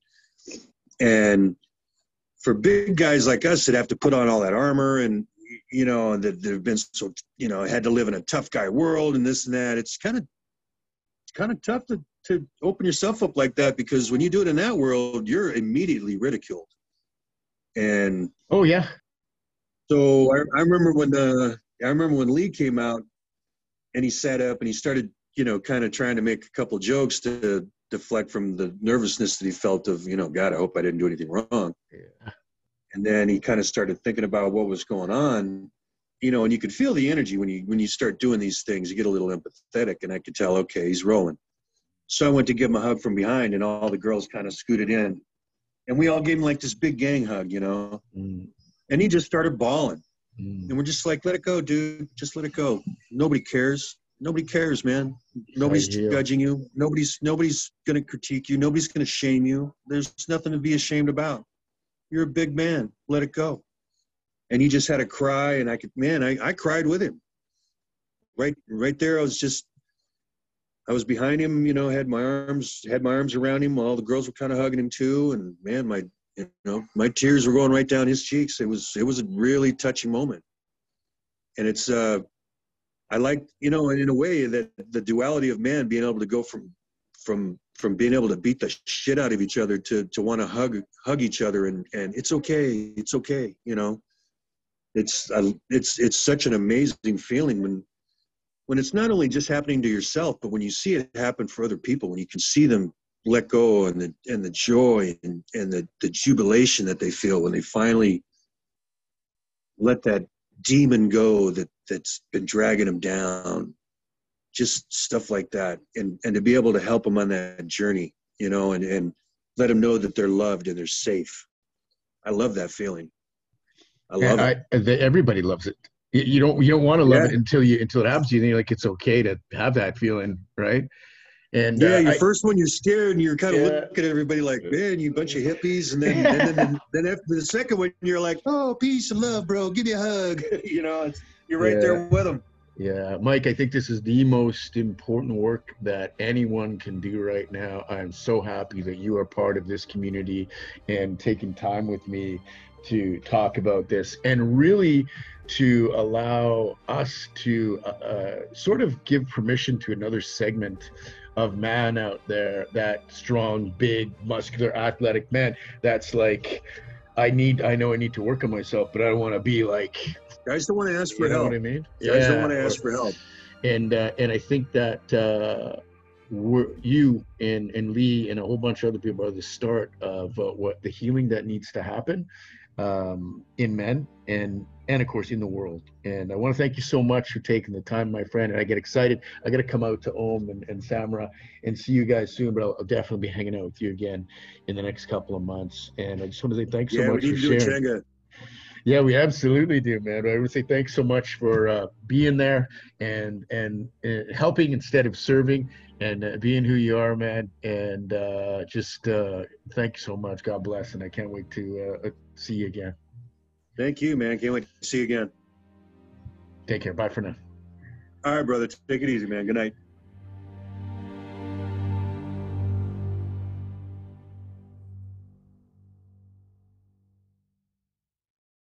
And for big guys like us that have to put on all that armor and you know that have been so you know had to live in a tough guy world and this and that, it's kind of kind of tough to to open yourself up like that because when you do it in that world, you're immediately ridiculed. And oh yeah. So I, I remember when uh, I remember when Lee came out and he sat up and he started, you know, kind of trying to make a couple jokes to deflect from the nervousness that he felt of, you know, God, I hope I didn't do anything wrong. Yeah. And then he kind of started thinking about what was going on, you know, and you could feel the energy when you when you start doing these things. You get a little empathetic, and I could tell, okay, he's rolling. So I went to give him a hug from behind, and all the girls kind of scooted in, and we all gave him like this big gang hug, you know. Mm, And he just started bawling. mm. And we're just like, let it go, dude. Just let it go. Nobody cares. Nobody cares, man. Nobody's judging you. Nobody's nobody's gonna critique you. Nobody's gonna shame you. There's nothing to be ashamed about. You're a big man. Let it go. And he just had a cry, and I could, man, I, I cried with him. Right, right there. I was just, I was behind him. You know, had my arms, had my arms around him. All the girls were kind of hugging him too, and man, my, you know, my tears were going right down his cheeks. It was, it was a really touching moment and it's uh i like you know and in a way that the duality of man being able to go from from from being able to beat the shit out of each other to to want to hug hug each other and and it's okay it's okay you know it's uh, it's it's such an amazing feeling when when it's not only just happening to yourself but when you see it happen for other people when you can see them let go and the and the joy and and the the jubilation that they feel when they finally let that demon go that that's been dragging them down just stuff like that and and to be able to help them on that journey you know and and let them know that they're loved and they're safe i love that feeling i love I, it I, everybody loves it. You, don't you don't want to love Yeah. it until you until it happens to you. Then you're like it's okay to have that feeling, right? And yeah uh, your I- first one you're scared and you're kind of Yeah. looking at everybody like man you bunch of hippies. And then and then, then after the second one you're like oh peace and love bro. Give me a hug. You know it's, you're right there with them Yeah, Mike, I think this is the most important work that anyone can do right now. I'm so happy that you are part of this community and taking time with me to talk about this and really to allow us to uh, uh, sort of give permission to another segment of man out there that strong big muscular athletic man that's like i need i know i need to work on myself but i don't want to be like guys don't want to ask for you know help. what i mean? Guys don't want to ask for help. And uh, and I think that uh, we're, you and and Lee and a whole bunch of other people are the start of uh, what the healing that needs to happen um, in men and and of course in the world. And I want to thank you so much for taking the time, my friend. And I get excited. I got to come out to Om and, and Samara and see you guys soon. But I'll, I'll definitely be hanging out with you again in the next couple of months. And I just want to say thanks so yeah we much for to do a sharing. Yeah, we absolutely do, man. I would say thanks so much for uh, being there and and uh, helping instead of serving, and uh, being who you are, man. And uh, just uh, thank you so much. God bless, and I can't wait to uh, see you again. Thank you, man. Can't wait to see you again. Take care. Bye for now. All right, brother. Take it easy, man. Good night.